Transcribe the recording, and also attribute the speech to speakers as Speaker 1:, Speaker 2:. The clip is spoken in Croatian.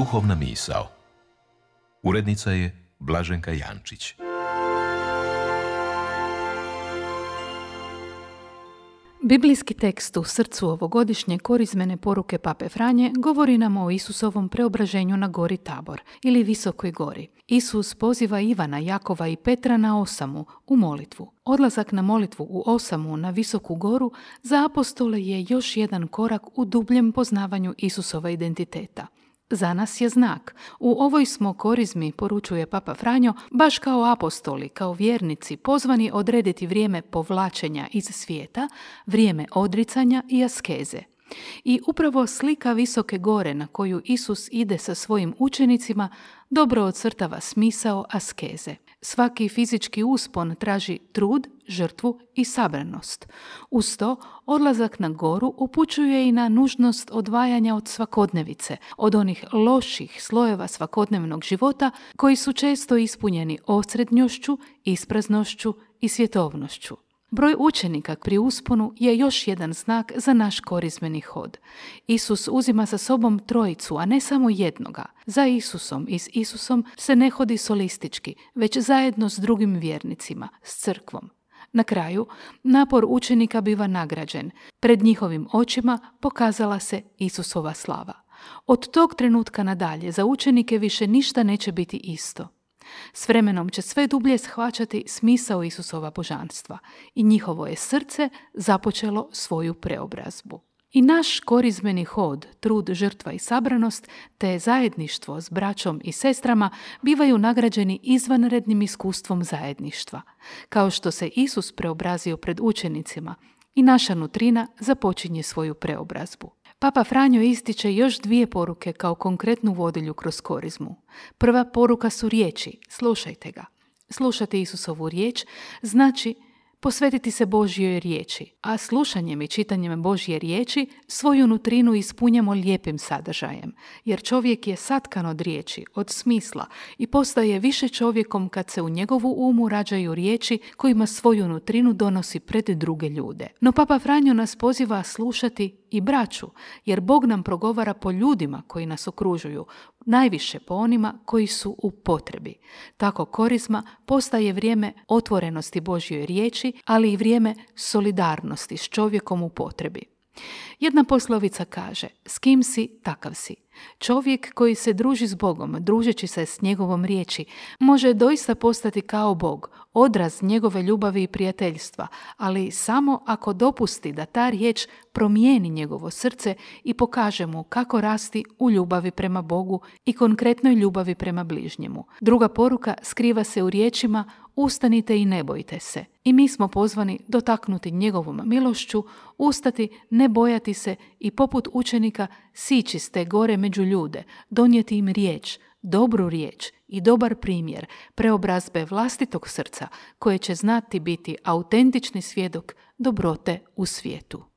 Speaker 1: Duhovna misao. Urednica je Blaženka Jančić.
Speaker 2: Biblijski tekst u srcu ovogodišnje korizmene poruke Pape Franje govori nam o Isusovom preobraženju na gori Tabor ili Visokoj gori. Isus poziva Ivana, Jakova i Petra na osamu u molitvu. Odlazak na molitvu u osamu na Visoku goru za apostole je još jedan korak u dubljem poznavanju Isusova identiteta. Za nas je znak. U ovoj smo korizmi, poručuje Papa Franjo, baš kao apostoli, kao vjernici, pozvani odrediti vrijeme povlačenja iz svijeta, vrijeme odricanja i askeze. I upravo slika visoke gore na koju Isus ide sa svojim učenicima dobro ocrtava smisao askeze. Svaki fizički uspon traži trud, žrtvu i sabranost. Uz to, odlazak na goru upućuje i na nužnost odvajanja od svakodnevice, od onih loših slojeva svakodnevnog života koji su često ispunjeni osrednjošću, ispraznošću i svjetovnošću. Broj učenika pri usponu je još jedan znak za naš korizmeni hod. Isus uzima sa sobom trojicu, a ne samo jednoga. Za Isusom i s Isusom se ne hodi solistički, već zajedno s drugim vjernicima, s crkvom. Na kraju, napor učenika biva nagrađen. Pred njihovim očima pokazala se Isusova slava. Od tog trenutka nadalje za učenike više ništa neće biti isto. S vremenom će sve dublje shvaćati smisao Isusova božanstva i njihovo je srce započelo svoju preobrazbu. I naš korizmeni hod, trud, žrtva i sabranost, te zajedništvo s braćom i sestrama bivaju nagrađeni izvanrednim iskustvom zajedništva. Kao što se Isus preobrazio pred učenicima i naša nutrina započinje svoju preobrazbu. Papa Franjo ističe još dvije poruke kao konkretnu vodilju kroz korizmu. Prva poruka su riječi, slušajte ga. Slušati Isusovu riječ znači posvetiti se Božjoj riječi, a slušanjem i čitanjem Božje riječi svoju nutrinu ispunjamo lijepim sadržajem, jer čovjek je satkan od riječi, od smisla i postaje više čovjekom kad se u njegovu umu rađaju riječi kojima svoju nutrinu donosi pred druge ljude. No Papa Franjo nas poziva slušati i braću, jer Bog nam progovara po ljudima koji nas okružuju, najviše po onima koji su u potrebi. Tako korizma postaje vrijeme otvorenosti Božjoj riječi, ali i vrijeme solidarnosti s čovjekom u potrebi. Jedna poslovica kaže, s kim si, takav si. Čovjek koji se druži s Bogom, družeći se s njegovom riječi, može doista postati kao Bog, odraz njegove ljubavi i prijateljstva, ali samo ako dopusti da ta riječ promijeni njegovo srce i pokaže mu kako rasti u ljubavi prema Bogu i konkretnoj ljubavi prema bližnjemu. Druga poruka skriva se u riječima ustanite i ne bojte se. I mi smo pozvani dotaknuti njegovom milošću, ustati, ne bojati se i poput učenika sići s gore među ljude, donijeti im riječ, dobru riječ i dobar primjer preobrazbe vlastitog srca koje će znati biti autentični svjedok dobrote u svijetu.